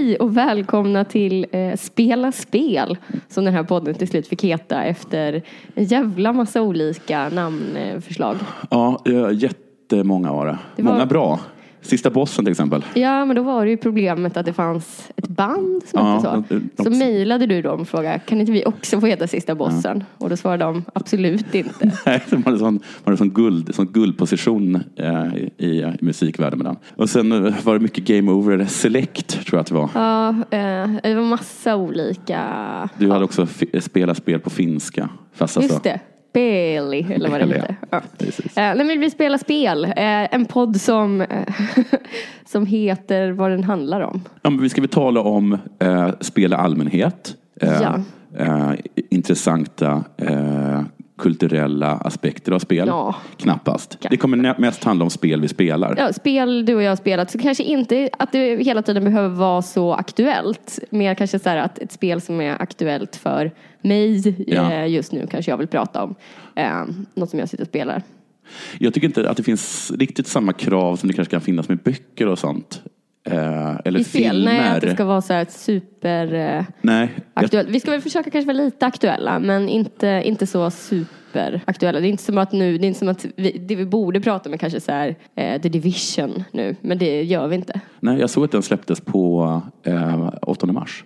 Hej och välkomna till eh, Spela spel som den här podden till slut fick heta efter en jävla massa olika namnförslag. Ja, jättemånga var det. Det var- Många bra. Sista bossen till exempel. Ja, men då var det ju problemet att det fanns ett band som Ja, hette så. de- de- Så mejlade du dem och frågade, kan inte vi också få heta Sista bossen? Och då svarade de, absolut inte. Nej, det var en sån, en sån, guld, sån guldposition eh, i, i musikvärlden med den. Och sen eh, var det mycket Game Over Select tror jag att det var. Ja, eh, det var massa olika. Du hade också fi- spelat spel på finska. Fast alltså, Just det. Peli, eller vad det heter. Ja. Eh, nej, men vi spelar spel. Eh, en podd som, eh, som heter vad den handlar om. Ja, men vi ska väl tala om eh, spel i allmänhet. Eh, Ja. eh, intressanta kulturella aspekter av spel. Ja. Knappast. Det kommer mest handla om spel vi spelar. Ja, spel du och jag har spelat, så kanske inte att det hela tiden behöver vara så aktuellt. Mer kanske så här att ett spel som är aktuellt för mig Ja. eh, just nu kanske jag vill prata om. Eh, något som jag sitter och spelar. Jag tycker inte att det finns riktigt samma krav som det kanske kan finnas med böcker och sånt. Eh, eller I filmer. nej att det ska vara så här super eh, Nej, aktuellt. Vi ska väl försöka kanske vara lite aktuella men inte, inte så superaktuella. Det är inte som att nu, det är inte som att vi, det vi borde prata om är kanske så här eh, The Division nu, men det gör vi inte. nej, jag såg att den släpptes på eh, 8 mars.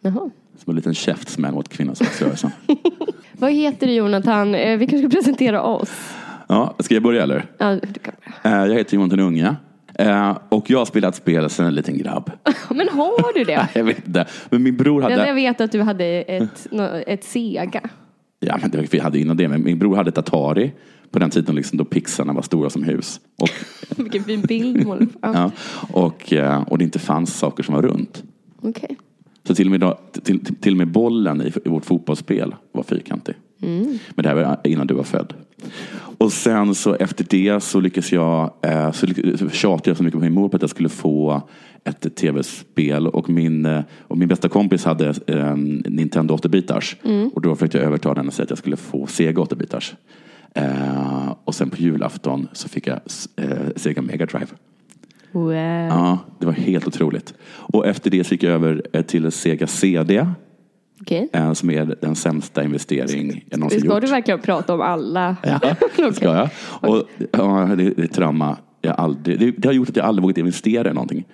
Jaha. Som en liten käftsmäll mot kvinnosexrörelsen. Vad heter du Jonathan? Eh, vi kanske ska presentera oss. ja, ska jag börja eller? Ja, du kan börja. Eh, jag heter Jonathan Unge. Eh, och jag har spelat spel sedan en liten grabb. Men har du det? jag vet inte. Men min bror hade... Jag vet att du hade ett, ett Sega. Ja, men det, vi hade innan det. Men min bror hade ett Atari. På den tiden liksom, då pixlarna var stora som hus. Och, Vilken fin bild. målar. Ja. och, eh, och det inte fanns saker som var runt. Okej. Så till och med, då, till, till, till med bollen i, i vårt fotbollsspel var fyrkantig. Men det här var innan du var född. Och sen så efter det så lyckades jag, eh, så tjatade jag så mycket på min mor på att jag skulle få ett tv-spel och min, eh, och min bästa kompis hade en Nintendo 8-bitars. Och då försökte jag övertala henne och säga att jag skulle få Sega 8-bitars. Eh, och sen på julafton så fick jag eh, Sega Mega Drive. Wow. Ja, det var helt otroligt. Och efter det så gick jag över eh, till Sega CD. Okej. eh, Som är den sämsta investering jag någonsin Ska gjort. du verkligen prata om alla? Ja, Okej. ska jag. Och, ja, det, det är trauma. Jag aldrig, det, det har gjort att jag aldrig vågat investera i någonting.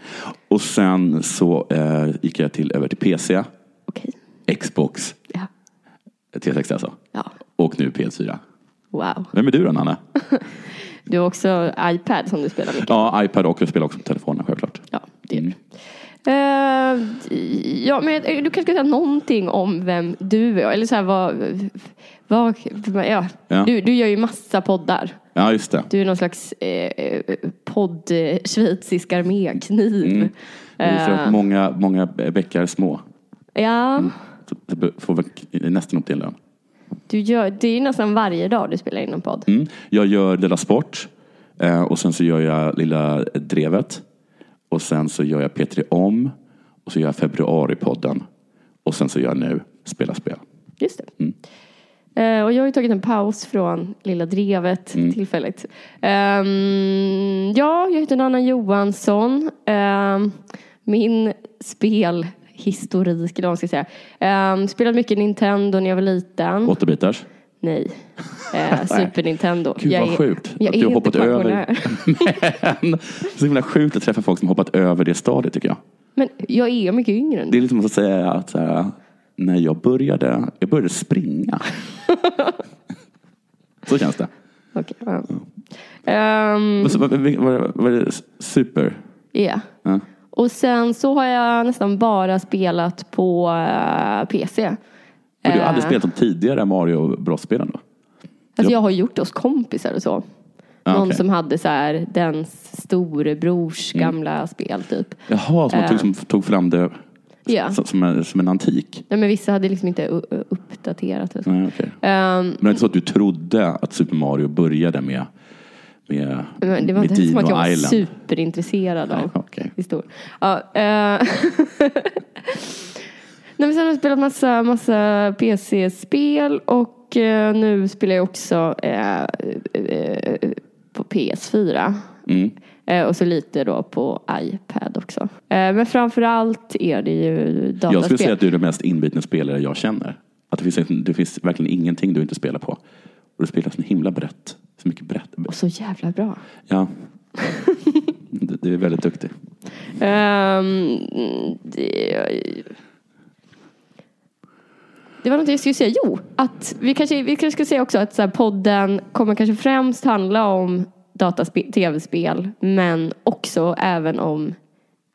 Och sen så eh, gick jag till, över till PC, Okej. Xbox, Ja. 360 alltså. ja. Och nu PS4. Wow. Vem är du då Nanne? Du har också iPad som du spelar mycket. Ja, iPad och jag spelar också på telefonen självklart. Ja, det är Mm. Eh, ja, men du kanske ska säga någonting om vem du är. Eller så här, vad, vad, ja. Ja. Du, du gör ju massa poddar. Ja, just det. Du är någon slags eh, podd eh, schweizisk armékniv. Mm. Det är för att många, många bäckar små. ja, Så det får väl nästan upp till en lön. du gör, det är ju nästan varje dag du spelar in en podd. Mm. Jag gör Della Sport och sen så gör jag Lilla Drevet och sen så gör jag P3 Om och så gör jag Februaripodden och sen så gör jag nu Spela Spel. Just det. Mm. Eh, och jag har ju tagit en paus från Lilla Drevet Mm. tillfälligt. Ehm, ja, jag heter Anna Johansson. Ehm, min spelhistorik, eller vad man ska säga. Um, spelade mycket Nintendo när jag var liten. Åtta bitars. Nej. Eh, Super Nintendo. Gud, jag vad är, sjukt Jag att är du har hoppat över. Men så himla sjukt att träffa folk som hoppat över det stadiet tycker jag. Men jag är mycket yngre än Det är lite som att säga att så här, när jag började, jag började springa. så känns det. Okej, så- Vad vad- vad är det? Super? ja. Ja. Och sen så har jag nästan bara spelat på eh, PC. Men du har Eh, aldrig spelat de tidigare Mario Bros-spelen då? Alltså jag har gjort det hos kompisar och så. Ja, Någon okej. som hade så här den storebrors Mm. gamla spel typ. Jaha, som man tog, som tog fram det Ja. som, en, som en antik? Nej, men vissa hade liksom inte uppdaterat det. Nej, okej. Ehm, Men det är inte så att du trodde att Super Mario började med, med, men det var inte som att jag var Island? superintresserad av okej. historia. Ja, eh, Nej, men sen har jag spelat massa, massa PC-spel och eh, nu spelar jag också eh, eh, på PS4. Mm. Eh, och så lite då på iPad också. Eh, men framförallt är det ju dataspel. Jag skulle säga att du är den mest inbitna spelare jag känner. Att det finns, det finns verkligen ingenting du inte spelar på. Och du spelar så himla brett. Så mycket brett. Och så jävla bra. Ja. Du du är väldigt duktig. Ehm, det, det var något jag skulle säga. Jo, att vi kanske, vi kanske ska säga också att så podden kommer kanske främst handla om dataspel, tv-spel men också även om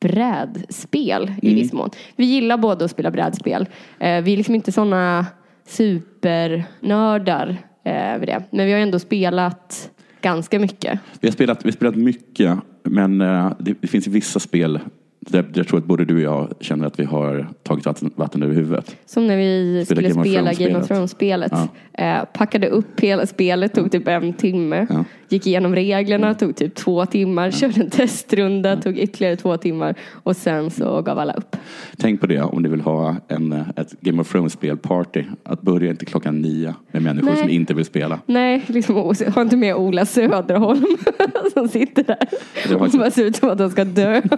brädspel i viss mån. Vi gillar både att spela brädspel. Eh, vi är liksom inte sådana supernördar eh, det. Men vi har ändå spelat ganska mycket. Vi har spelat, vi har spelat mycket, men eh, det, det finns vissa spel jag tror att både du och jag känner att vi har tagit vatten, vatten över huvudet. Som när vi Spela skulle spela. Game of Thrones-spelet. Eh, packade upp hela spelet, tog typ en timme. Ja. Gick igenom reglerna, tog typ två timmar. Körde en testrunda, tog ytterligare två timmar. Och sen så gav alla upp. Tänk på det om du vill ha en, ett Game of Thrones-spelparty. Att börja inte klockan nio med människor Nej. som inte vill spela. Nej, liksom, ha inte med Ola Söderholm som sitter där. Och bara ser ut som att de ska dö.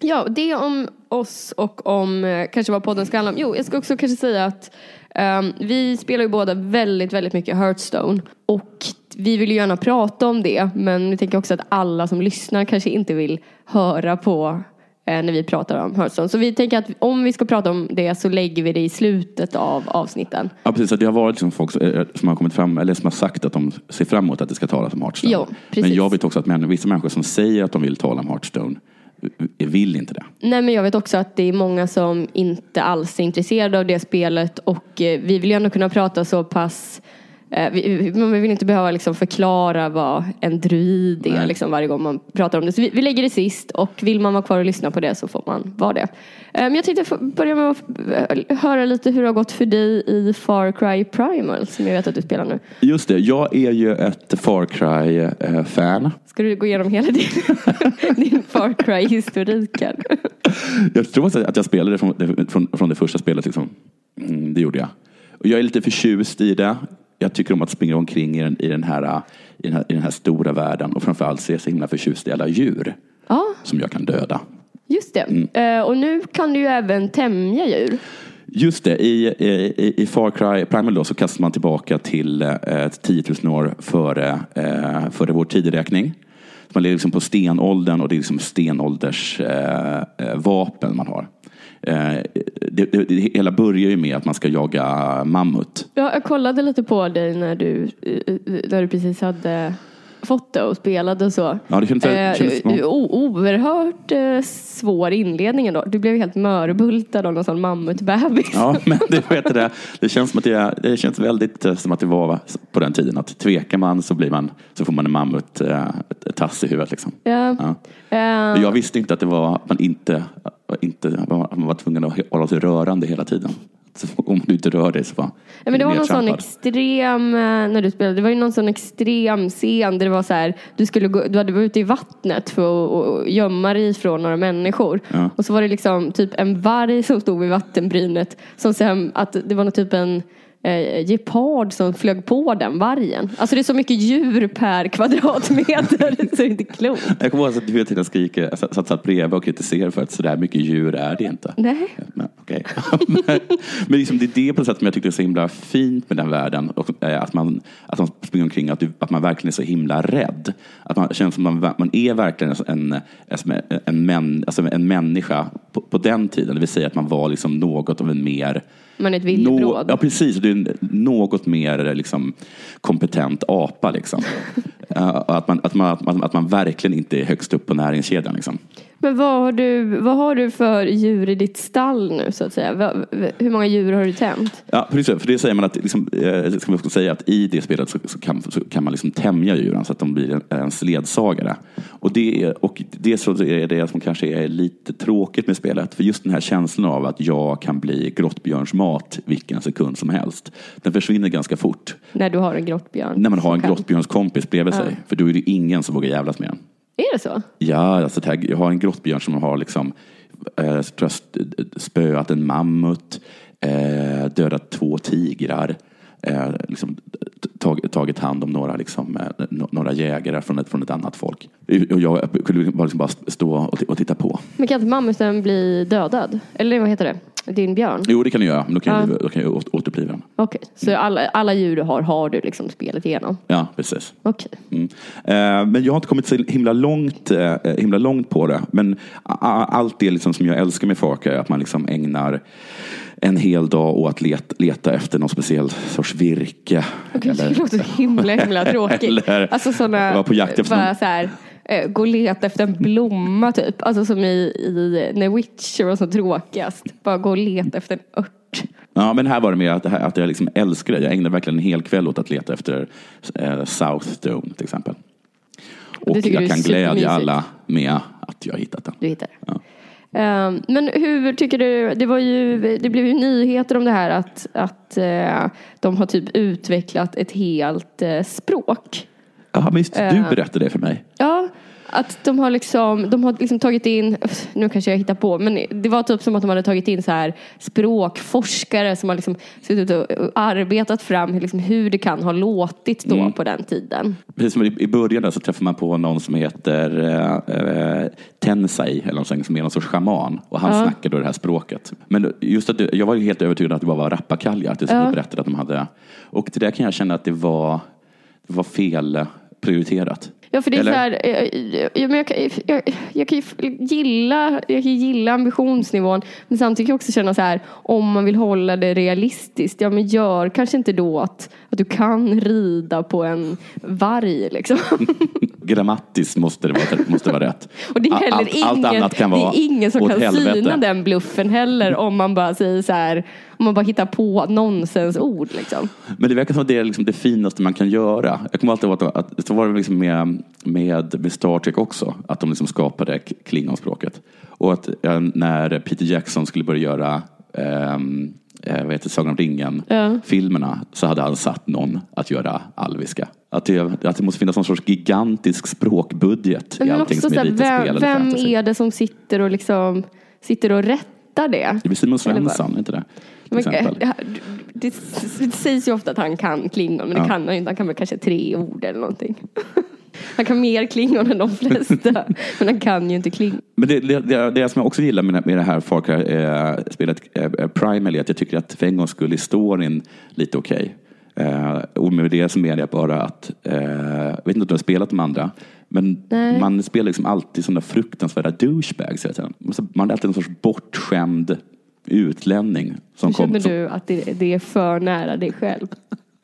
Ja, det om oss och om eh, kanske vad podden ska handla om. Jo, jag ska också kanske säga att ehm, vi spelar ju båda väldigt, väldigt mycket Hearthstone. Och vi vill ju gärna prata om det, men vi tänker också att alla som lyssnar kanske inte vill höra på eh, när vi pratar om Hearthstone. Så vi tänker att om vi ska prata om det så lägger vi det i slutet av avsnitten. Ja, precis. att Det har varit liksom folk som, eh, som har kommit fram, eller som har sagt att de ser fram emot att det ska talas om Hearthstone. Ja, precis. Men jag vet också att vissa människor som säger att de vill tala om Hearthstone vill inte det. Nej men jag vet också att det är många som inte alls är intresserade av det spelet och eh, vi vill ju ändå kunna prata så pass eh, vi, vi- man vill inte behöva liksom förklara vad en druid är liksom varje gång man pratar om det. Så vi, vi lägger det sist och vill man vara kvar och lyssna på det så får man vara det. Eh, Men jag tänkte börja med att eh, höra lite hur det har gått för dig i Far Cry Primal som jag vet att du spelar nu. Just det, jag är ju ett Far Cry-fan. Ska du gå igenom hela din, din Far Cry-historik här? Jag tror att jag spelade det från, från, från det första spelet. Liksom. Mm, det gjorde jag. Och jag är lite förtjust i det. Jag tycker om att springa omkring i den, i den, här, i den, här, i den här stora världen. Och framförallt jag så himla förtjust i alla djur Ja, som jag kan döda. just det. Mm. Eh, Och nu kan du ju även tämja djur. Just det, i, i, i Far Cry Primal då så kastar man tillbaka till eh, 10 000 år före, eh, före vår tideräkning. Så man lever liksom på stenåldern och det är liksom stenålders eh, eh, vapen man har. Eh, det, det, det hela börjar ju med att man ska jaga mammut. Ja, jag kollade lite på dig när du, eh, när du precis hade fått det och spelade och så. Ja, det kändes- Eh, kändes oerhört eh, svår inledning ändå. Du blev helt mörbultad av någon sån mammutbebis. Ja, men det, vet det, det känns som att det, det känns väldigt som att det var på den tiden. Att tvekar man så, blir man, så får man en mammut eh, tass i huvudet. Liksom. Ja. Ja. Jag visste inte att det var att man inte, inte man var tvungen att hålla sig rörande hela tiden. Så om du inte rör dig så var Ja, men det var någon sån extrem, eh, när du spelade, det var ju någon sån extrem scen där det var så här, du skulle gå, du hade varit ute i vattnet för att gömma dig från några människor. Ja. Och så var det liksom typ en varg som stod vid vattenbrynet som sen, att det var nog typ en eh, gepard som flög på den vargen. Alltså det är så mycket djur per kvadratmeter så det är inte klokt. Jag kommer ihåg att du hela tiden skriker, satt, satt, bredvid och kritiserade för att sådär mycket djur är det inte. Nej. Men, okay. men, men liksom det är det på något sätt som jag tycker är så himla fint med den världen. Och, eh, att, man, att man springer omkring, att, du, att man verkligen är så himla rädd. Att man känner som man, man är verkligen en, en, en, män, alltså en människa på, på den tiden. Det vill säga att man var liksom något av en mer Man är ett villebråd. Ja, precis. Du är en något mer liksom, kompetent apa. Liksom. Uh, att, man, att, man, att, man, att man verkligen inte är högst upp på näringskedjan. Liksom. Men vad har, du, vad har du för djur i ditt stall nu så att säga? Hur många djur har du tämt? Ja, precis. För det säger man att, liksom, eh, ska man också säga att i det spelet så, så, kan, så kan man liksom tämja djuren så att de blir en, ens ledsagare. Och det, är- och det så är det som kanske är lite tråkigt med spelet. För just den här känslan av att jag kan bli grottbjörnsmat vilken sekund som helst. Den försvinner ganska fort. När du har en grottbjörn? När man har en grottbjörnskompis bredvid sig. För då är det ingen som vågar jävlas med en. Är det så? Ja, alltså, jag har en grottbjörn som har liksom, eh, spöat en mammut, eh, dödat två tigrar, eh, liksom, tag, tagit hand om några, liksom, eh, några jägare från ett, från ett annat folk. Och jag kunde bara, liksom bara stå och, och titta på. Men kan inte mammuten bli dödad? Eller vad heter det? Din björn? Jo, det kan jag göra, men då kan, Ja. jag, då kan jag åter- återuppliva den. Okej, så alla, alla djur du har, har du liksom spelet igenom? Ja, precis. Okej. Mm. Eh, Men jag har inte kommit så himla långt, eh, himla långt på det. Men allt det liksom som jag älskar med Far är att man liksom ägnar en hel dag åt att leta, leta efter någon speciell sorts virke. Okej, det låter himla himla tråkigt. Eller alltså sådana, vara på jakt efter bara någon- så här, eh, gå och leta efter en blomma typ. Alltså som i, i när Witcher var som tråkigast. Bara gå och leta efter en ört. Ja, men här var det mer att, att jag liksom älskar det. Jag ägnade verkligen en hel kväll åt att leta efter eh, Southstone till exempel. Och jag kan glädja alla med att jag har hittat den. Du hittar. Ja. Ehm, men hur tycker du, det, var ju, det blev ju nyheter om det här att, att eh, de har typ utvecklat ett helt eh, språk. Ja, men just, du Eh. berättade det för mig. Ja, att de har liksom, de har liksom tagit in, nu kanske jag hittar på, men det var typ som att de hade tagit in så här språkforskare som har liksom suttit och arbetat fram liksom hur det kan ha låtit då Mm. på den tiden. Precis som i, början där så träffar man på någon som heter eh, eh, Tensei, eller någonting, som är någon sorts schaman. Och han Ja. snackar då det här språket. Men just att det, jag var ju helt övertygad att det bara var rappakalja, att det Ja. berättade att de hade. Och till det kan jag känna att det var, det var fel prioriterat. Ja för det är Eller? så här, eh, ja, men jag, kan, jag, jag kan ju gilla, jag kan gilla ambitionsnivån men samtidigt kan jag också känna så här om man vill hålla det realistiskt, ja men gör kanske inte då att, att du kan rida på en varg liksom. Grammatiskt måste det vara, måste vara rätt. Och det är heller allt, ingen, allt annat kan det vara är ingen som kan helvete. syna den bluffen heller om man bara säger så här, om man bara hittar på nonsensord liksom. Men det verkar som att det är liksom det finaste man kan göra. Jag kommer alltid ihåg att, att så var det liksom med, med, med Star Trek också. Att de liksom skapade klingonspråket. Och att eh, när Peter Jackson skulle börja göra ehm, eh, vad heter det, Sagan om ringen-filmerna så hade han satt någon att göra alviska. Att det, att det måste finnas någon sorts gigantisk språkbudget i Men allting också som är lite spel vem, eller vem fantasy. är det som sitter och liksom sitter och rättar det? Det blir Simon? Svensson, inte det? Men, eh, det, det sägs ju ofta att han kan klingon, men det Ja. kan han ju inte. Han kan väl kanske tre ord eller någonting. Han kan mer klingon än de flesta, men han kan ju inte klingon. Men det, det, det, som jag också gillar med, med det här Far Cry-spelet eh, Primal är att jag tycker att för en gångs skull är storyn lite okej. Eh, och med det så menar jag bara att, eh, jag vet inte om du har spelat de andra, men Nej. man spelar liksom alltid sådana fruktansvärda douchebags. Man är alltid en sorts bortskämd utlänning. Som Hur kom, känner som, du att det, det är för nära dig själv?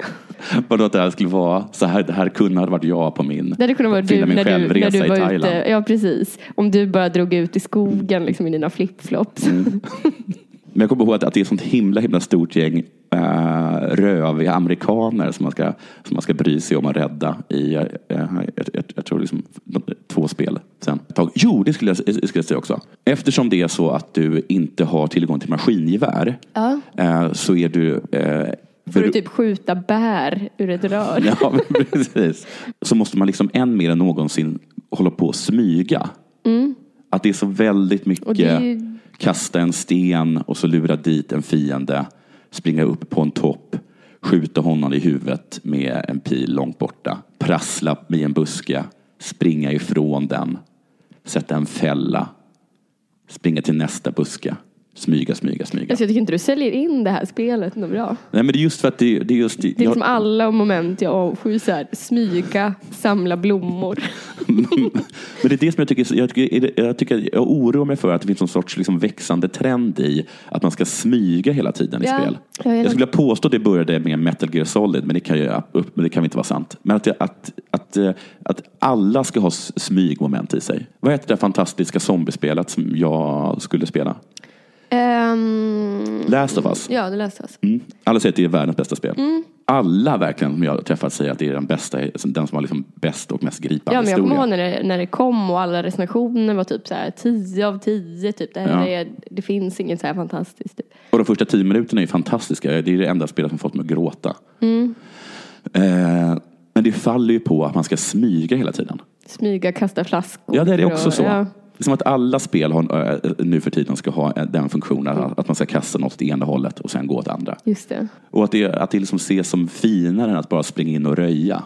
vadå att det här skulle vara, så här, det här kunde ha varit jag på min, Det kunnat vara du min när du, när självresa du i var Thailand. ute. Ja, precis. Om du bara drog ut i skogen liksom, i dina flipflops. Mm. Men jag kommer ihåg att, att det är sånt himla, himla stort gäng uh, röviga amerikaner som man, ska, som man ska bry sig om att rädda i, uh, jag, jag, jag tror liksom två spel sen. Jo, det skulle, jag, det skulle jag säga också. Eftersom det är så att du inte har tillgång till maskingevär Ja. eh, så är du eh, Får du typ skjuta bär ur ett rör? Ja, precis. Så måste man liksom än mer än någonsin hålla på och smyga. Att det är så väldigt mycket Mm. Ju- kasta en sten och så lura dit en fiende, springa upp på en topp, skjuta honom i huvudet med en pil långt borta, prassla i en buske, springa ifrån den, sätta en fälla, springa till nästa buske, smyga, smyga, smyga. Alltså jag tycker inte du säljer in det här spelet något bra. Nej men det är just för att det, det är just... Det är liksom alla moment jag avskyr. Här, smyga, samla blommor. Men det är det som jag tycker, jag tycker, jag tycker, jag oroar mig för att det finns någon sorts liksom växande trend i att man ska smyga hela tiden i Ja, spel. jag Jag skulle vilja påstå att det började med Metal Gear Solid, men det kan ju det kan inte vara sant. Men att, att, att, eh, att alla ska ha smygmoment i sig. Vad heter det fantastiska zombiespelet som jag skulle spela? Um, Last of Us. ja, det läste jag. Mm. Alla säger att det är världens bästa spel. Mm. Alla verkligen som jag har träffat säger att det är den bästa, den som har liksom bäst och mest gripande Ja, men jag kommer historia. ihåg när det, när det kom och alla recensioner var typ så här 10 av 10. Typ. Det, här Ja. är, det finns inget så här fantastiskt. Typ. Och de första tio minuterna är fantastiska. Det är det enda spelet som fått mig att gråta. Mm. Eh, men det faller ju på att man ska smyga hela tiden. Smyga, kasta flaskor. Ja, det är det och- också så. Ja. Som att alla spel har, nu för tiden ska ha den funktionen att man ska kasta något åt ena hållet och sen gå åt andra. Just det. Och att det, att det liksom ses som finare än att bara springa in och röja.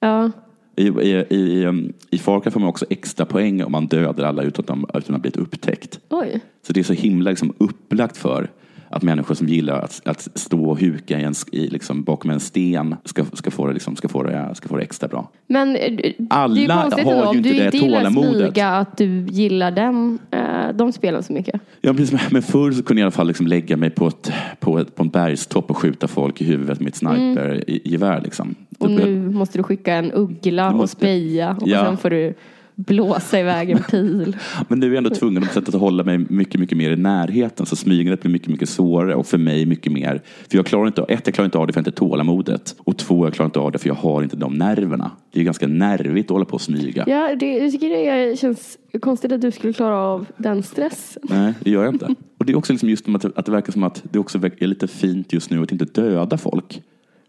Ja. I, i, i, I Far Cry får man också extra poäng om man dödar alla utan att de utan att blivit upptäckt. Oj. Så det är så himla liksom upplagt för att människor som gillar att, att stå och huka i en, i liksom, bakom en sten ska, ska, få det, liksom, ska, få det, ska få det extra bra. Men eh, det är Alla har ändå, ju inte du det inte tålamodet. att du gillar den, eh, de spelen så mycket. Ja, precis, men förr så kunde jag i alla fall liksom lägga mig på, ett, på, ett, på en bergstopp och skjuta folk i huvudet med ett snipergevär. Liksom. Och nu måste du skicka en uggla och måste- speja och Ja. sen får du blåsa iväg en pil. Men nu är jag ändå tvungen att hålla mig mycket, mycket mer i närheten. Så smygandet blir mycket, mycket svårare och för mig mycket mer. För jag klarar inte, ett, jag klarar inte av det för jag har inte tålamodet. Och två, jag klarar inte av det för jag har inte de nerverna. Det är ganska nervigt att hålla på och smyga. Ja, det, jag tycker det känns konstigt att du skulle klara av den stressen. Nej, det gör jag inte. Och det är också liksom just att, att det verkar som att det också är lite fint just nu att inte döda folk.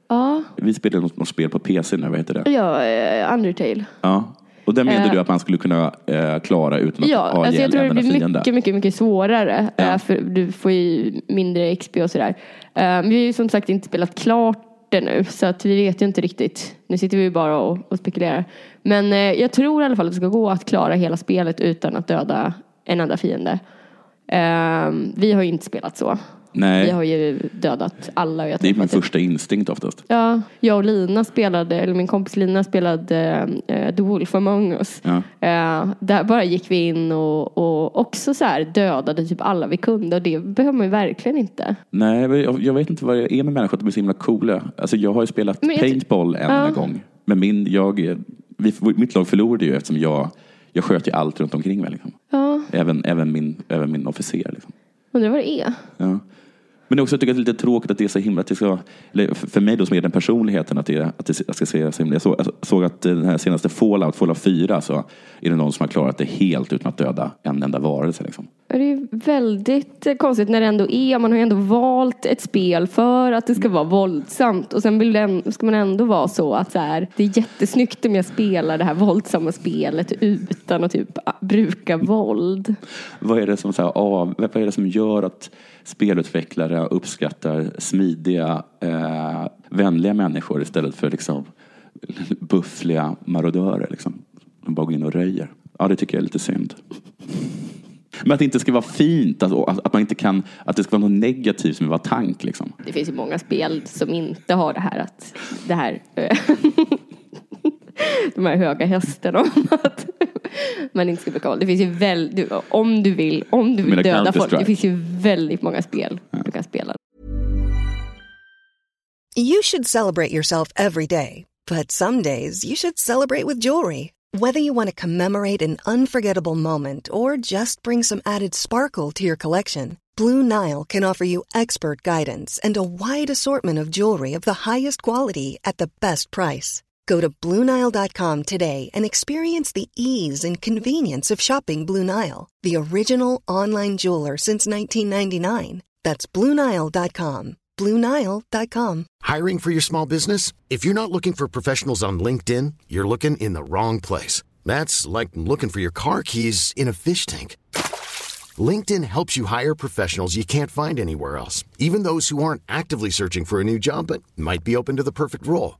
Ja, Vi spelade något, något spel på PC nu, vad heter det? ja eh, Undertale. Ja. Och där menade Eh. du att man skulle kunna eh, klara utan att Ja, ha alltså jag tror det blir mycket, mycket, mycket svårare. Ja. eh, För du får ju mindre XP och sådär. Eh, Men vi har ju som sagt inte spelat klart det nu. Så att vi vet ju inte riktigt. Nu sitter vi ju bara och, och spekulerar. Men jag tror i alla fall att det ska gå att klara hela spelet utan att döda en enda fiende. Vi har ju inte spelat så. Nej, Vi har ju dödat alla. Jag det är min träffat- första instinkt oftast. Ja, jag och Lina spelade, eller min kompis Lina spelade uh, The Wolf Among Us. Ja. Eh, där bara gick vi in och, och också så här dödade typ alla vi kunde och det behöver man ju verkligen inte. Nej, jag, jag vet inte vad det är med människor att de är så himla coola. Alltså jag har ju spelat Men paintball en Ja. gång. Men min, jag, vi, mitt lag förlorade ju eftersom jag, jag sköt ju allt runt omkring mig. Liksom. Ja, Även, även, min, även min officer. Liksom. undrar vad det är. Ja. Men också jag tycker att det är lite tråkigt att det är så himla, att det ska, eller för mig då som är den personligheten att det, att det jag ska se så himla. Jag såg, jag såg att den här senaste Fallout, Fallout 4, så är det någon som har klarat det helt utan att döda en enda varelse. Liksom. Det är väldigt eh, konstigt när det ändå är, man har ju ändå valt ett spel för att det ska vara våldsamt och sen vill den, ska man ändå vara så att så här, det är jättesnyggt om jag spelar det här våldsamma spelet utan att typ ah, bruka våld. Vad är det som, så här, av, vad är det som gör att spelutvecklare uppskattar smidiga, eh, vänliga människor istället för liksom, buffliga marodörer? Liksom, De bara går in och röjer. Ja, det tycker jag är lite synd. Men att det inte ska vara fint, alltså, att, att man inte kan, att det ska vara något negativt som är vara tank. Liksom. Det finns ju många spel som inte har det här att det här eh, de här höga hästarna om att man inte ska bruka våld. Det finns ju väl, du, om du vill, om du vill döda folk. Det finns ju väldigt många spel du kan spela. You should celebrate yourself every day, but some days you should celebrate with jewelry. Whether you want to commemorate an unforgettable moment or just bring some added sparkle to your collection, Blue Nile can offer you expert guidance and a wide assortment of jewelry of the highest quality at the best price. Go to BlueNile.com today and experience the ease and convenience of shopping Blue Nile, the original online jeweler since 1999. That's BlueNile.com. BlueNile.com. Hiring for your small business? If you're not looking for professionals on LinkedIn, you're looking in the wrong place. That's like looking for your car keys in a fish tank. LinkedIn helps you hire professionals you can't find anywhere else, even those who aren't actively searching for a new job but might be open to the perfect role.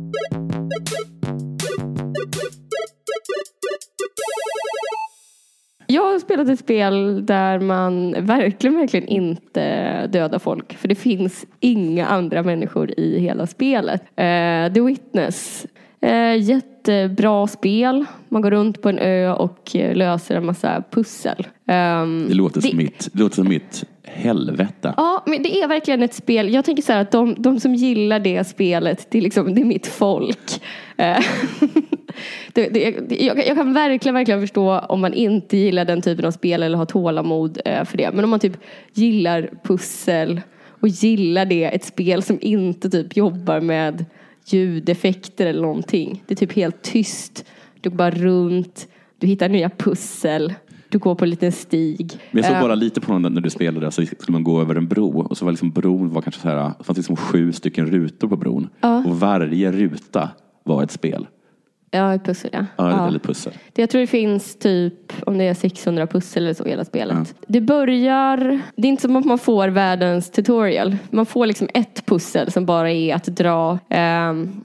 Jag har spelat ett spel där man verkligen, verkligen inte dödar folk. För det finns inga andra människor i hela spelet. Eh, The Witness. Eh, jättebra spel. Man går runt på en ö och eh, löser en massa pussel. Ehm, Det låter som det- mitt, det låter som mitt helvete. Ja, men det är verkligen ett spel. Jag tänker så här att de, de som gillar det spelet, det är, liksom, det är mitt folk. Det, det, jag, jag kan verkligen, verkligen förstå om man inte gillar den typen av spel eller har tålamod eh, för det. Men om man typ gillar pussel och gillar det, ett spel som inte typ jobbar med ljudeffekter eller någonting. Det är typ helt tyst. Du går bara runt, du hittar nya pussel, du går på en liten stig. Men jag såg Eh, bara lite på den när du spelade, så skulle man gå över en bro och så var liksom bron var kanske så här, det fanns liksom sju stycken rutor på bron. Och varje ruta var ett spel. Ja, ett pussel ja. Ja, Ja. Eller ett pussel. Det, jag tror det finns typ, om det är 600 pussel eller så i hela spelet. Det börjar, det är inte som att man får världens tutorial. Man får liksom ett pussel som bara är att dra, ehm,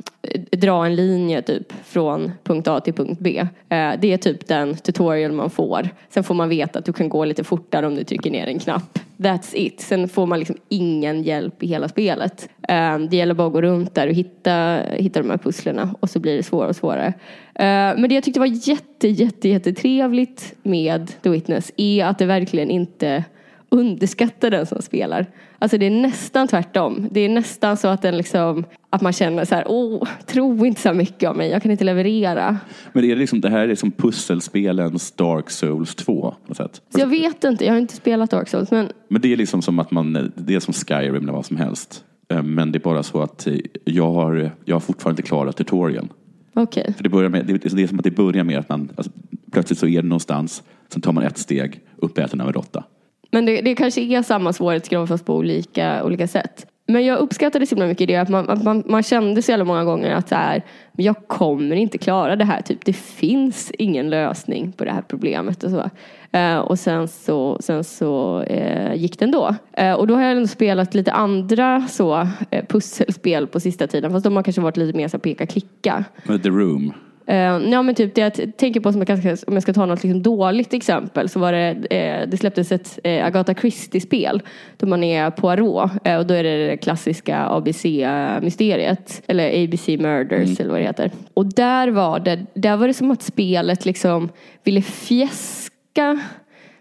dra en linje typ från punkt A till punkt B. Eh, det är typ den tutorial man får. Sen får man veta att du kan gå lite fortare om du trycker ner en knapp. That's it. Sen får man liksom ingen hjälp i hela spelet. Ehm, det gäller bara att gå runt där och hitta, hitta de här pusslerna och så blir det svårare och svårare. Ehm, men det jag tyckte var jätte, jätte, jättetrevligt med The Witness är att det verkligen inte underskattar den som spelar. Alltså det är nästan tvärtom. Det är nästan så att den liksom, att man känner så här, åh, tro inte så mycket om mig, jag kan inte leverera. Men är det, liksom, det här är liksom pusselspelens Dark Souls 2 på något sätt. Så jag vet inte, jag har inte spelat Dark Souls, men Men det är liksom som att man, det är som Skyrim eller vad som helst. Eh, Men det är bara så att eh, jag har, jag har fortfarande inte klarat tutorialen. okej. För det, börjar med, det, det är som att det börjar med att man, alltså, plötsligt så är det någonstans, sen tar man ett steg, uppäten av en råtta. Men det, det kanske är samma svårighetsgrad fast på olika, olika sätt. Men jag uppskattade så himla mycket det att man, att man, man kände så jävla många gånger att så här, jag kommer inte klara det här. Typ, det finns ingen lösning på det här problemet och så. Eh, och sen så, sen så eh, gick det ändå. Eh, och då har jag ändå spelat lite andra så, eh, pusselspel på sista tiden. Fast de har kanske varit lite mer så här peka-klicka. The Room, Uh, ja men typ det jag tänker på som jag kanske, om jag ska ta något liksom dåligt exempel så var det, eh, det släpptes ett eh, Agatha Christie-spel då man är Poirot eh, och då är det det klassiska ABC-mysteriet eller ABC Murders eller vad det heter. Och där var det, där var det som att spelet liksom ville fjäska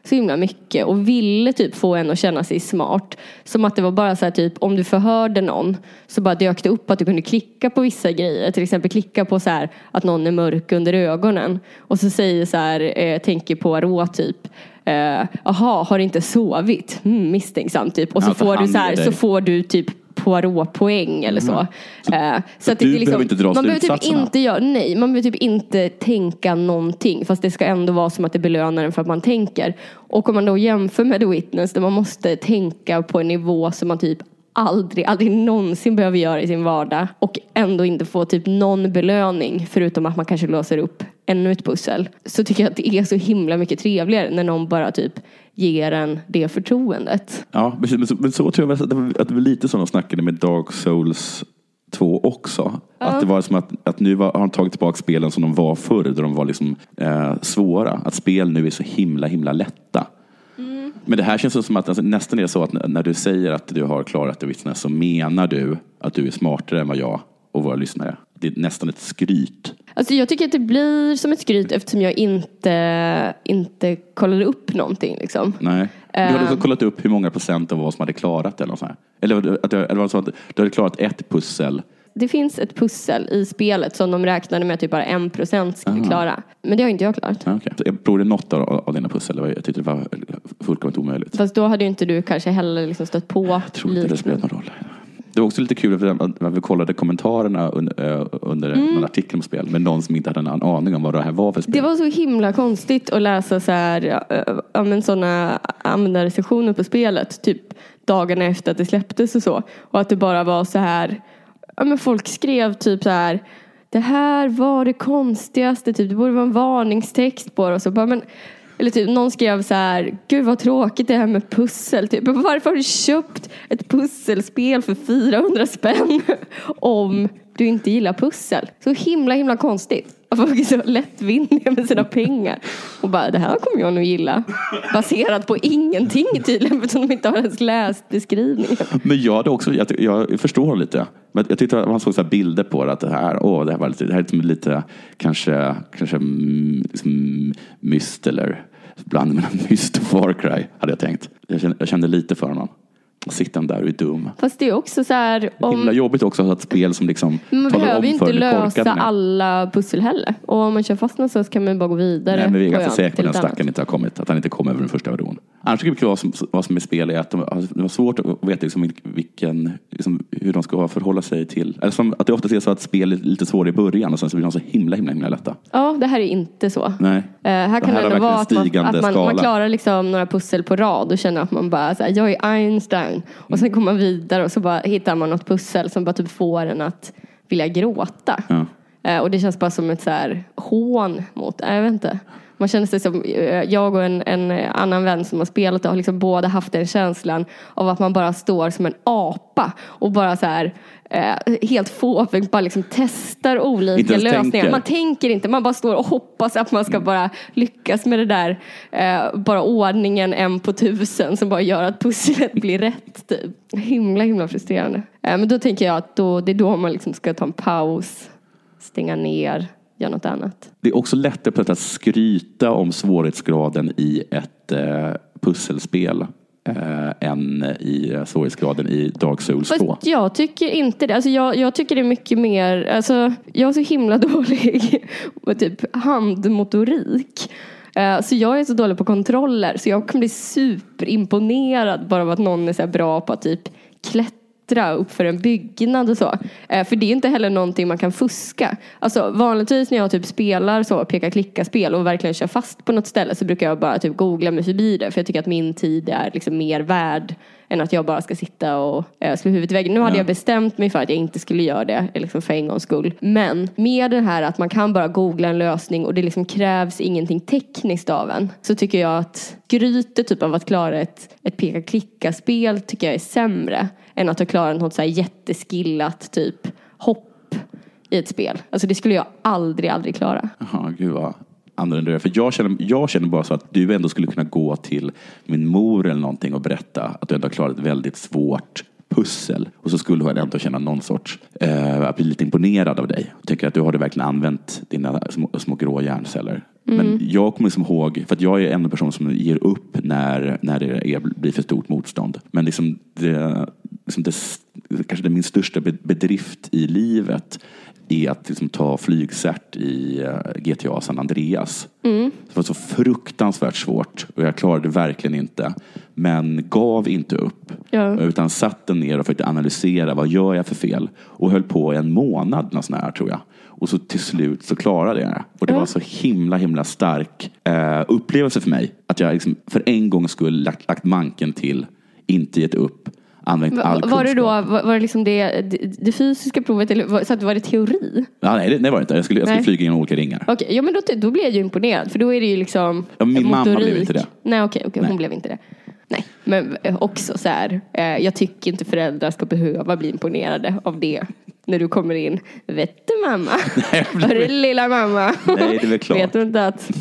så himla mycket och ville typ få en att känna sig smart. Som att det var bara så här typ om du förhörde någon så bara dök det upp att du kunde klicka på vissa grejer. Till exempel klicka på så här att någon är mörk under ögonen. Och så säger så här, eh, tänker på rå typ. Jaha, eh, har inte sovit? Mm, misstänksamt typ. Och så Ja, får du så här, så får du typ Poirot-poäng eller så. Eh, så Mm. du det liksom, behöver inte dra man behöver typ inte göra, nej, man behöver typ inte tänka någonting. Fast det ska ändå vara som att det belönar en för att man tänker. Och om man då jämför med The Witness där man måste tänka på en nivå som man typ aldrig, aldrig någonsin behöver göra i sin vardag. Och ändå inte få typ någon belöning förutom att man kanske låser upp ännu ett pussel. Så tycker jag att det är så himla mycket trevligare när någon bara typ ger en det förtroendet. Ja, precis. Men så, men så tror jag att det, var, att det var lite som de snackade med Dark Souls 2 också. Att det var som att, att nu var, har de tagit tillbaka spelen som de var förr, där de var liksom, eh, svåra. Att spel nu är så himla, himla lätta. Men det här känns som att alltså, nästan är det så att när, du säger att du har klarat The Witness så menar du att du är smartare än vad jag och våra lyssnare. Det är nästan ett skryt. Alltså jag tycker att det blir som ett skryt eftersom jag inte, inte kollade upp någonting liksom. Nej. Du hade också kollat upp hur många procent av vad som hade klarat det eller något sånt här. Eller, det- att, det- eller var det så att du hade klarat ett pussel Det finns ett pussel i spelet som de räknade med att typ bara en procent skulle klara. Men det har inte jag klarat. Ja, okej. Så Jag provade något av, av dina pussel. Det Jag tyckte det var fullkomligt omöjligt. Fast då hade ju inte du kanske heller liksom stött på Jag tror inte det spelar någon roll. Det var också lite kul när vi kollade kommentarerna under, under Mm. en artikel om spel med någon som inte hade en aning om vad det här var för spel. Det var så himla konstigt att läsa så här, ja, men sådana användarrecensioner på spelet. Typ dagarna efter att det släpptes och så. Och att det bara var så här. Ja, men folk skrev typ så här. Det här var det konstigaste. Typ, det borde vara en varningstext på det. Och så bara, men, eller typ någon skrev så här. Gud vad tråkigt det här med pussel. Typ, varför har du köpt ett pusselspel för 400 spänn? Om du inte gillar pussel. Så himla himla konstigt. Att folk är så lättvindiga med sina pengar. Och bara, det här kommer jag nog gilla. Baserat på ingenting tydligen, eftersom de inte har ens läst beskrivningen. Men jag hade också, jag, jag förstår lite. Men jag tyckte att man såg så här bilder på det, att det här, åh, det här var lite, det här är lite kanske, kanske liksom, myst eller bland mellan myst och Far Cry, hade jag tänkt. Jag kände, jag kände lite för honom. Sitter han där och är dum. Fast det är också så här, Himla om, jobbigt också att ha ett spel som liksom man behöver om inte lösa alla pussel heller. Och om man kör fast någonstans kan man bara gå vidare. Nej, men vi är ganska säkra på att den stackaren inte har kommit. Att han inte kom över den första vrån. Annars tycker jag vad som, vad som är spel är att de, alltså, det var svårt att veta liksom, vilken, liksom, hur de ska förhålla sig till. Eller som, att det ofta är så att spel är lite svårare i början och sen så blir de så himla, himla, himla lätta. Ja, det här är inte så. Nej. Eh, här kan här det har ändå vara att man, att man, man klarar liksom några pussel på rad och känner att man bara så här, jag är Einstein. Och sen kommer man vidare och så bara hittar man något pussel som bara typ får en att vilja gråta. Ja. Eh, och det känns bara som ett så här hån mot, jag vet inte. Man känner sig som, eh, jag och en, en annan vän som har spelat det har liksom båda haft den känslan av att man bara står som en apa och bara så här eh, helt fåfängt bara liksom testar olika lösningar. tänker. Man tänker inte, man bara står och hoppas att man ska bara lyckas med det där, eh, bara ordningen en på tusen som bara gör att pusslet blir rätt. Typ. Himla himla frustrerande. Eh, men då tänker jag att då, det är då man liksom ska ta en paus, stänga ner, göra något annat. Det är också lättare på att skryta om svårighetsgraden i ett eh, pusselspel eh, än i svårighetsgraden i Dark Souls 2. Fast jag tycker inte det. Alltså jag, jag tycker det är mycket mer, alltså jag är så himla dålig på typ handmotorik. Eh, Så jag är så dålig på kontroller så jag kan bli superimponerad bara av att någon är så här bra på att typ klättra upp för en byggnad och så. Eh, För det är inte heller någonting man kan fuska. Alltså vanligtvis när jag typ spelar så, peka klicka spel och verkligen kör fast på något ställe så brukar jag bara typ googla mig förbi det för jag tycker att min tid är liksom mer värd än att jag bara ska sitta och eh, slå huvudet i väggen. Nu hade Ja. jag bestämt mig för att jag inte skulle göra det liksom för en gångs skull. Men med det här att man kan bara googla en lösning och det liksom krävs ingenting tekniskt av en. Så tycker jag att grytet typ av att klara ett, ett peka-klicka-spel tycker jag är sämre. Än att ha klarat något så här jätteskillat typ hopp i ett spel. Alltså det skulle jag aldrig, aldrig klara. Jaha, gud vad annorlunda. För jag känner, jag känner bara så att du ändå skulle kunna gå till min mor eller någonting och berätta att du ändå har klarat ett väldigt svårt pussel. Och så skulle hon ändå känna någon sorts, eh, bli lite imponerad av dig. Och tänker att du har du verkligen använt dina små, små grå hjärnceller. Men jag kommer liksom ihåg, för att jag är en person som ger upp när, när det är, blir för stort motstånd. Men liksom det, liksom det, kanske det min största be- bedrift i livet är att liksom ta flygcert i eh, GTA San Andreas. Det var så fruktansvärt svårt och jag klarade det verkligen inte. Men gav inte upp. Ja. Utan satte ner och försökte analysera vad gör jag för fel. Och höll på i en månad sånt här, tror jag. Och så till slut så klarade jag det. Och det var så himla himla stark eh, upplevelse för mig. Att jag liksom för en gång skulle lagt, lagt manken till, inte gett upp, använt all Va- Var det då, kunskap. var, det liksom det, det, fysiska provet eller så att var det teori? Ja, nej, det, det var det inte. Jag skulle, jag skulle Nej. flyga genom olika ringar. Okej, ja men då, då blir jag ju imponerad för då är det ju liksom Ja, min mamma motorik. blev inte det. Nej okej, okej Nej. hon blev inte det. Nej, men eh, också så här, eh, jag tycker inte föräldrar ska behöva bli imponerade av det. När du kommer in, vet du mamma? Nej, Hörru lilla mamma. Nej, det är väl klart. Vet du inte att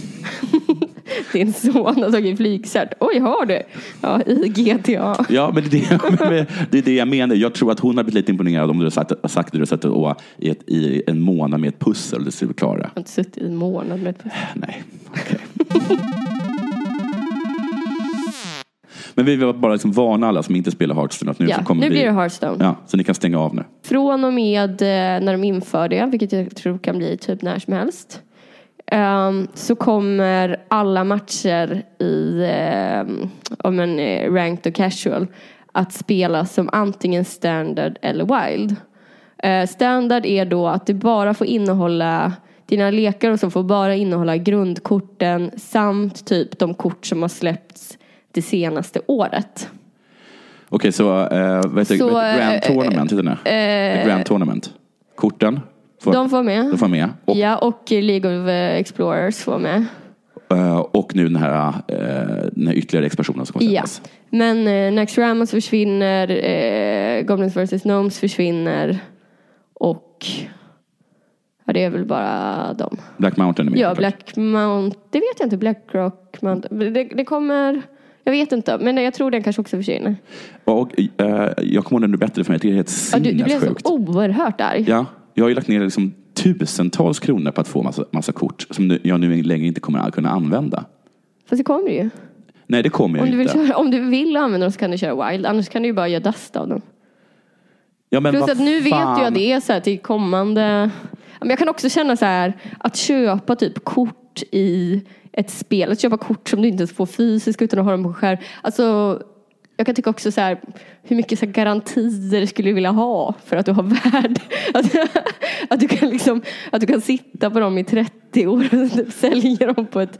din son har tagit flygcert? Oj, har du? Ja, i GTA. Ja, men det, är det, det är det jag menar. Jag tror att hon har blivit lite imponerad om du har sagt, sagt att du har suttit och, i, ett, i en månad med ett pussel det skulle klara. Jag har inte suttit i en månad med ett pussel. Nej, okej. Men vi vill bara liksom varna alla som inte spelar Hearthstone att nu Ja, så kommer nu vi... blir det Hearthstone. Ja, så ni kan stänga av nu. Från och med eh, när de inför det, vilket jag tror kan bli typ när som helst. Ehm, så kommer alla matcher i um, om en eh, ranked och casual att spela som antingen standard eller wild. Eh, standard är då att det bara får innehålla dina lekar och så får bara innehålla grundkorten samt typ de kort som har släppts det senaste året. Okej, så eh, vad heter det? Grand Tournament heter det? The Grand Tournament. Korten? Får, De får med. de får med. Och, Ja, och League of eh, Explorers får med. eh, och nu den här, eh, den här ytterligare expansionen som kommer Ja. släppas. Men eh, Naxxramas försvinner, eh, Goblins vs Gnomes försvinner och ja, det är väl bara dem. Black Mountain är med. Ja, Black Mount, det vet jag inte. Blackrock Mountain. Det, det kommer, jag vet inte, men jag tror den kanske också försvinner. Och, eh, jag kommer ihåg den bättre för mig. Det är helt Ja, du, du blev så sinnessjukt. oerhört arg. Ja, jag har ju lagt ner liksom tusentals kronor på att få massa, massa kort som nu, jag nu längre inte kommer att kunna använda. Fast det kommer ju. Nej, det kommer jag Om du, vill inte. köra, om du vill använda dem så kan du köra wild. Annars kan du ju bara göra dust av dem. Ja, men Plus att nu vet fan. jag det är så här till kommande. Men jag kan också känna så här att köpa typ kort i ett spel. Att köpa kort som du inte ens får fysiskt utan att ha dem på skärm. Alltså jag kan tycka också så här hur mycket så garantier skulle du vilja ha för att du har värde. Att, att, du kan liksom, att du kan sitta på dem i 30 år och typ sälja dem på ett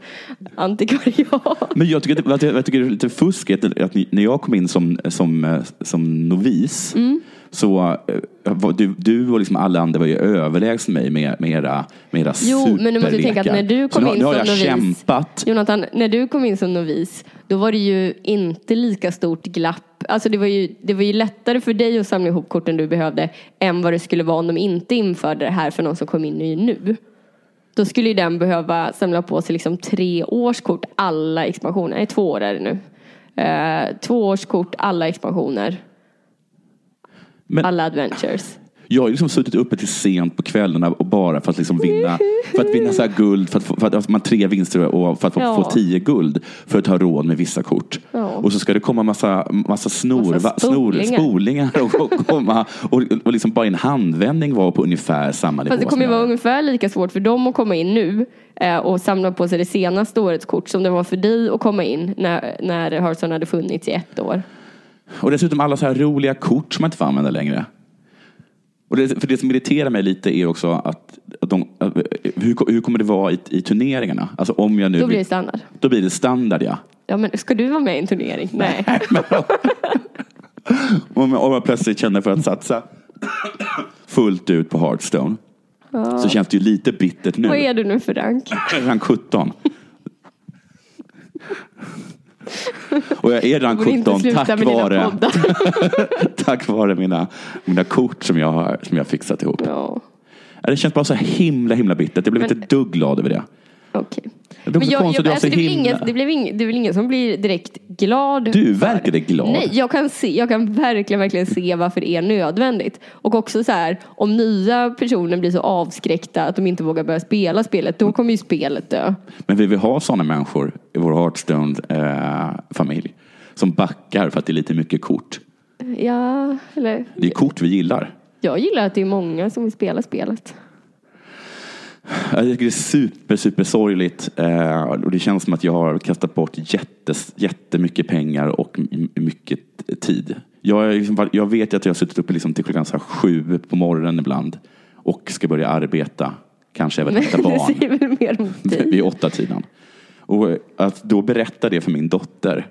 antikvariat. Men jag tycker, att, jag tycker det är lite fusk att, att ni, när jag kom in som, som, eh, som novis Mm. Så eh, du, du och liksom alla andra var ju överlägsna mig med, med era, med era Jo, men du måste tänka att när du kom nu, in nu som novis. kämpat. Jonathan, när du kom in som novis, då var det ju inte lika stort glapp. Alltså det var ju, det var ju lättare för dig att samla ihop korten du behövde än vad det skulle vara om de inte införde det här för någon som kom in nu. Då skulle ju den behöva samla på sig liksom tre årskort, alla expansioner. Nej, två år är det nu. Eh, två årskort, alla expansioner. Men- alla adventures. Jag har liksom suttit uppe till sent på kvällarna och bara för att liksom vinna, för att vinna så här guld, för att, få, för att man tre vinster och för att få, Ja. få tio guld för att ha råd med vissa kort. Ja. Och så ska det komma massa, massa snor, Massa va, snor spolingar. spolingar och, och komma och, och liksom bara en handvändning vara på ungefär samma nivå. Fast det kommer vara ungefär lika svårt för dem att komma in nu eh, och samla på sig det senaste årets kort som det var för dig att komma in när, när Hearthstone hade funnits i ett år. Och dessutom alla så här roliga kort som man inte får använda längre. Och det, för det som irriterar mig lite är också att, att de, hur, hur kommer det vara i, i turneringarna? Alltså om jag nu Då blir det standard. då blir det standard ja. Ja men ska du vara med i en turnering? Nej. Om jag, om jag plötsligt känner för att satsa fullt ut på Hearthstone så känns det ju lite bittert nu. Vad är du nu för rank? Rank 17. Och jag är inte 17 sluta tack vare, tack vare mina, mina kort som jag har som jag fixat ihop. Ja, Det känns bara så himla himla bittert. Jag blev Men- inte dugg glad över det. okej. Det Men jag, jag, alltså, så det, blir ingen, det, blev ing, det väl ingen som blir direkt glad Du verkade glad. Nej, jag kan, se, jag kan verkligen, verkligen se varför det är nödvändigt. Och också så här, om nya personer blir så avskräckta att de inte vågar börja spela spelet, då kommer ju spelet dö. Men vi vill ha sådana människor i vår Hearthstone-familj. som backar för att det är lite mycket kort. Ja, eller Det är kort vi gillar. jag gillar att det är många som vill spela spelet. Jag tycker det är super, super sorgligt. Eh, och det känns som att jag har kastat bort jättes, jättemycket pengar och mycket tid. Jag, liksom, jag vet att jag har suttit uppe liksom till klockan så sju på morgonen ibland och ska börja arbeta. Kanske även hämta det barn säger väl mer om dig. vid åtta tiden. Och att då berätta det för min dotter.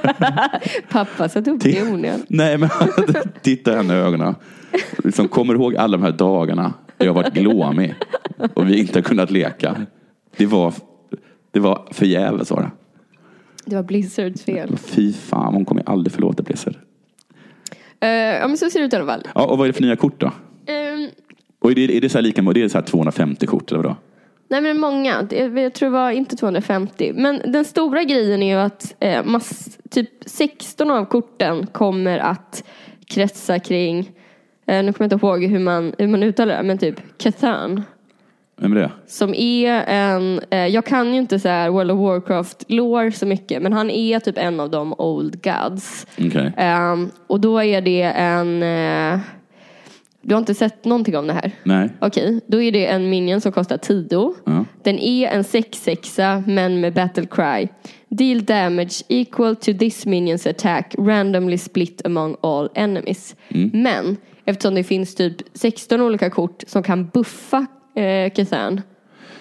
Pappa satt upp det i onödan. Nej, men titta henne i ögonen. Liksom, kommer ihåg alla de här dagarna jag har varit glåmig och vi inte har kunnat leka. Det var, det var förgäves var det. Det var Blizzards fel. Fy fan, hon kommer aldrig förlåta Blizzard. Eh, ja men så ser det ut i alla fall. Ja, och vad är det för nya kort då? Ehm, Och är det, är det så här lika det är så här 250 kort eller vadå? Nej men många, Det- jag tror det var inte 250. Men den stora grejen är ju att eh, mass, typ 16 av korten kommer att kretsa kring, eh, nu kommer jag inte ihåg hur man, hur man uttalar det, men typ Catan. Vem är det? Som är en, eh, jag kan ju inte så här World of Warcraft lore så mycket, men han är typ en av de old gods. Okej. Ehm, och då är det en... eh, Du har inte sett någonting om det här? Nej. Okej, då är det en minion som kostar 10. Ja. Den är en 6-6 men med battle cry. Deal damage equal to this minions attack randomly split among all enemies. Mm. Men eftersom det finns typ 16 olika kort som kan buffa eh,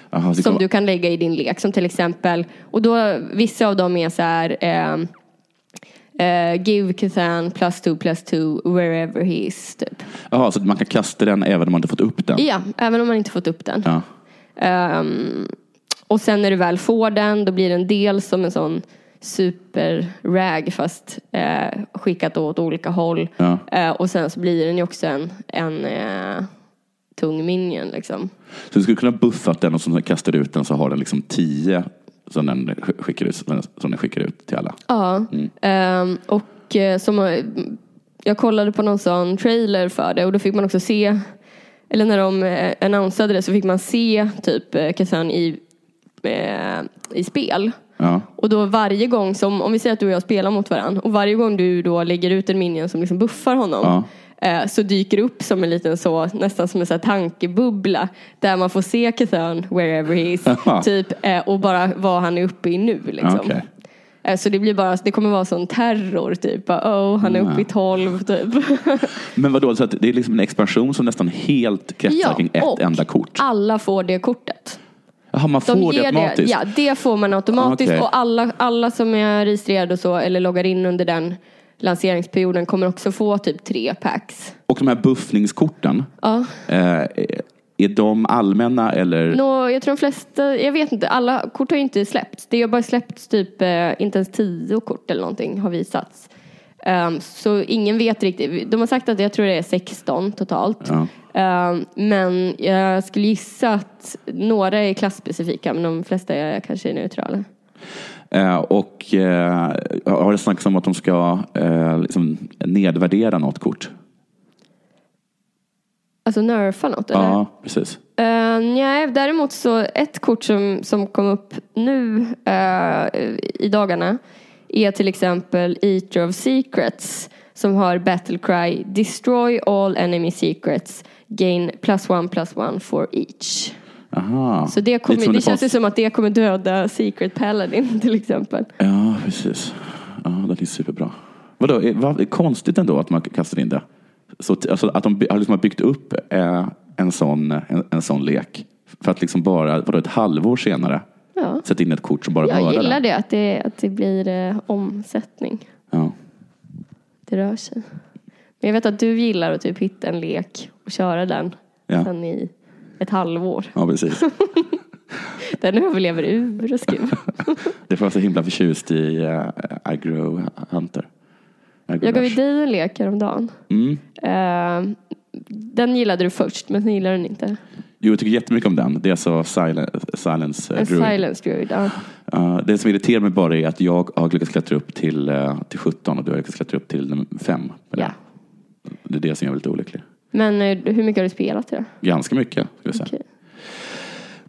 Jaha, det som kommer- du kan lägga i din lek. Som till exempel, och då vissa av dem är så här ehm, eh, Give Cthulhu plus two plus two wherever he is typ. Jaha, så man kan kasta den även om man inte fått upp den? Ja, även om man inte fått upp den. Ja. Ehm, och sen när du väl får den, då blir den dels som en sån super-rag fast eh, skickat åt olika håll. Ja. Eh, och sen så blir den ju också en, en eh, tung minion liksom. Så du skulle kunna buffa den och så kastar du ut den så har den liksom tio som den sk- skickar ut, som den skickar ut till alla. Ja, ehm, och eh, som, eh, jag kollade på någon sån trailer för det och då fick man också se, eller när de eh, annonsade det så fick man se typ eh, Kazan i, i spel. Ja. Och då varje gång som, om vi säger att du och jag spelar mot varandra och varje gång du då lägger ut en minion som liksom buffar honom eh, så dyker det upp som en liten så, nästan som en så tankebubbla där man får se Cthulhu wherever he is typ eh, och bara vad han är uppe i nu liksom. Okej. Eh, Så det blir bara, det kommer vara sån terror typ. Oh, han är uppe i 12 typ. Men vadå, så det är liksom en expansion som nästan helt kretsar kring ett enda kort? alla får det kortet. Jaha, man De får det automatiskt? Ja, det får man automatiskt. Okej. Och alla, alla som är registrerade och så, eller loggar in under den lanseringsperioden kommer också få typ tre packs. Och de här buffningskorten, Ja. eh, är de allmänna eller? Nå, jag tror de flesta, jag vet inte, alla kort har ju inte släppts. Det har bara släppts typ, eh, inte ens tio kort eller någonting har visats. Ehm, så ingen vet riktigt. De har sagt att jag tror det är 16 totalt. Ja. Ehm, men jag skulle gissa att några är klassspecifika men de flesta är kanske neutrala. Eh, och eh, har det snackats om att de ska eh, liksom nedvärdera något kort? Alltså nerfa något eller? Ja, precis. Uh, nej, däremot så ett kort som, som kom upp nu eh, i dagarna är till exempel Eater of Secrets som har Battle Cry Destroy all enemy secrets Gain plus one plus one for each. Aha. Så det, kommer, det det känns ju som att det kommer döda Secret Paladin till exempel. Ja, precis. Ja, den är superbra. Vadå, är, vad, det är konstigt ändå att man kastar in det. Så, alltså, att de by- har liksom byggt upp eh, en, sån, en, en sån lek. För att liksom bara, vadå, ett halvår senare Ja. sätta in ett kort som bara Jag mördar gillar den. det att, det, att det blir eh, omsättning. Ja. Det rör sig. Men jag vet att du gillar att typ hitta en lek och köra den Ja. sen i ett halvår. ja, precis. Den överlever ur och skruv. Det var så himla förtjust i uh, Agro Hunter. Agro Jag gav ju Rush. dig en lek häromdagen. Mm. Eh, den gillade du först men sen gillade du den inte. Jo, jag tycker jättemycket om den. Det är alltså Silence, silence uh, En Druid. silence druid. Ja. Uh, det som irriterar mig bara är att jag har lyckats klättra upp till, uh, till 17 och du har lyckats klättra upp till 5. ja. Det är det som gör mig lite olycklig. Men eh, hur mycket har du spelat det? Ganska mycket, ska jag säga. Okej.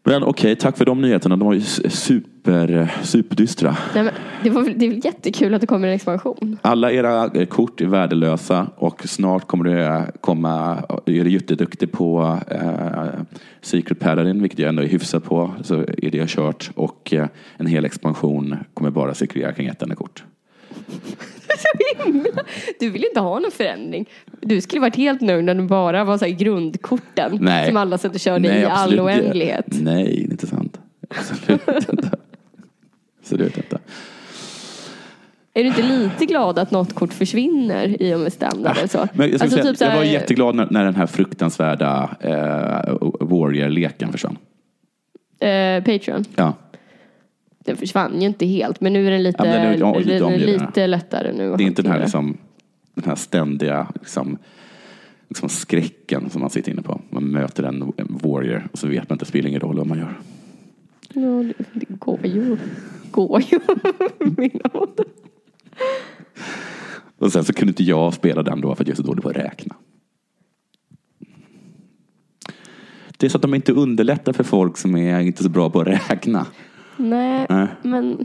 Men okej, tack för de nyheterna. De var ju super, superdystra. Nej, men det, var, det är väl jättekul att det kommer en expansion. Alla era eh, kort är värdelösa och snart kommer det komma, är du jätteduktig på eh, Secret Paladin, vilket jag ändå är hyfsat på, så är det kört. Och eh, en hel expansion kommer bara cirkulera kring ett enda kort. Så himla. Du vill inte ha någon förändring. Du skulle varit helt nöjd när det bara var så här grundkorten Nej. som alla satt och körde i all absolut inte. oändlighet. Nej, det är inte sant. Absolut inte. Absolut inte. Är du inte lite glad att något kort försvinner i och med standard? så? Ah, Men jag, Alltså säga, typ så jag var här- jätteglad när, när den här fruktansvärda eh, Warrior-leken försvann. Eh, Patreon. Ja. Den försvann ju inte helt men nu är den lite, Ja, den är- lite den är lite lättare nu. Det är inte den här, liksom, den här ständiga liksom, liksom skräcken som man sitter inne på. Man möter en, en warrior och så vet man inte, det spelar ingen roll vad man gör. Ja, det, det går ju. Går ju. Mina. Och sen så kunde inte jag spela den då för att jag är så dålig på att räkna. Det är så att de inte underlättar för folk som är inte så bra på att räkna. Nej, Nej. men...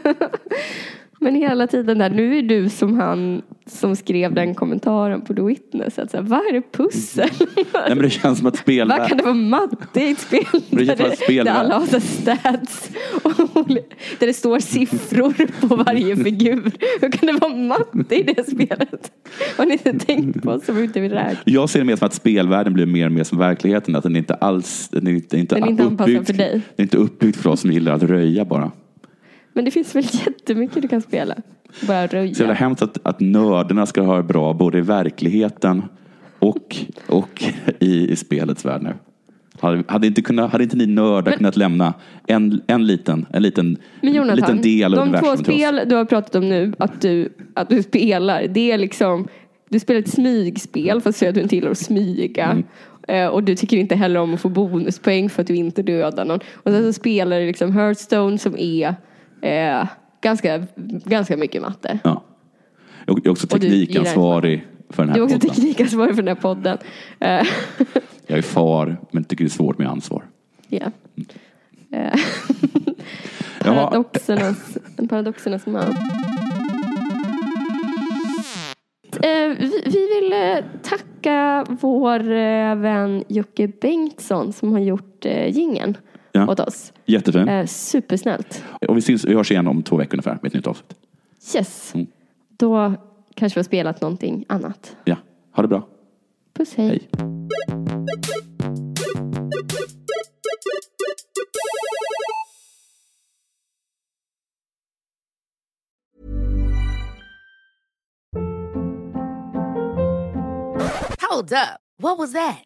men hela tiden där, nu är du som han som skrev den kommentaren på The Witness. Att så här, vad är det pussel? Nej, men det känns som att spel... Vad kan det vara matte i ett spel det där, att spel- där alla har så stats och där det står siffror på varje figur. Hur kan det vara matte i det spelet? Har ni inte tänkt på som ute vid räkna? Jag ser det mer som att spelvärlden blir mer och mer som verkligheten. Att den inte alls den är inte, inte Den är inte anpassad för dig. Den är inte uppbyggd för oss som gillar att röja bara. Men det finns väl jättemycket du kan spela? Bara Så jävla röja. hemskt att, att nördarna ska ha det bra både i verkligheten och, och i, i spelets värld nu. Hade, hade, inte kunnat, hade inte ni nördar kunnat lämna en, en, liten, en liten, Men Jonathan, liten del av de två universum spel du har pratat om nu att du, att du spelar, det är liksom, du spelar ett smygspel fast att du inte gillar att smyga. Mm. Eh, Och du tycker inte heller om att få bonuspoäng för att du inte dödar någon. Och sen så spelar du liksom Hearthstone som är eh, ganska, ganska mycket matte. Ja. Jag är också teknikansvarig för den här Du är också podden. teknikansvarig för den här podden. Eh, Jag är far, men tycker det är svårt med ansvar. Ja. Eh, Jaha. Paradoxernas, en paradoxernas man. Eh, vi, vi vill eh, tacka vår eh, vän Jocke Bengtsson som har gjort eh, gingen Ja. åt oss. Jättefint. Eh, supersnällt. Och vi, syns, vi hörs igen om två veckor ungefär med ett nytt avsnitt. Yes. Mm. Då kanske vi har spelat någonting annat. Ja, ha det bra. Puss hej. Hej. Hold up. What was that?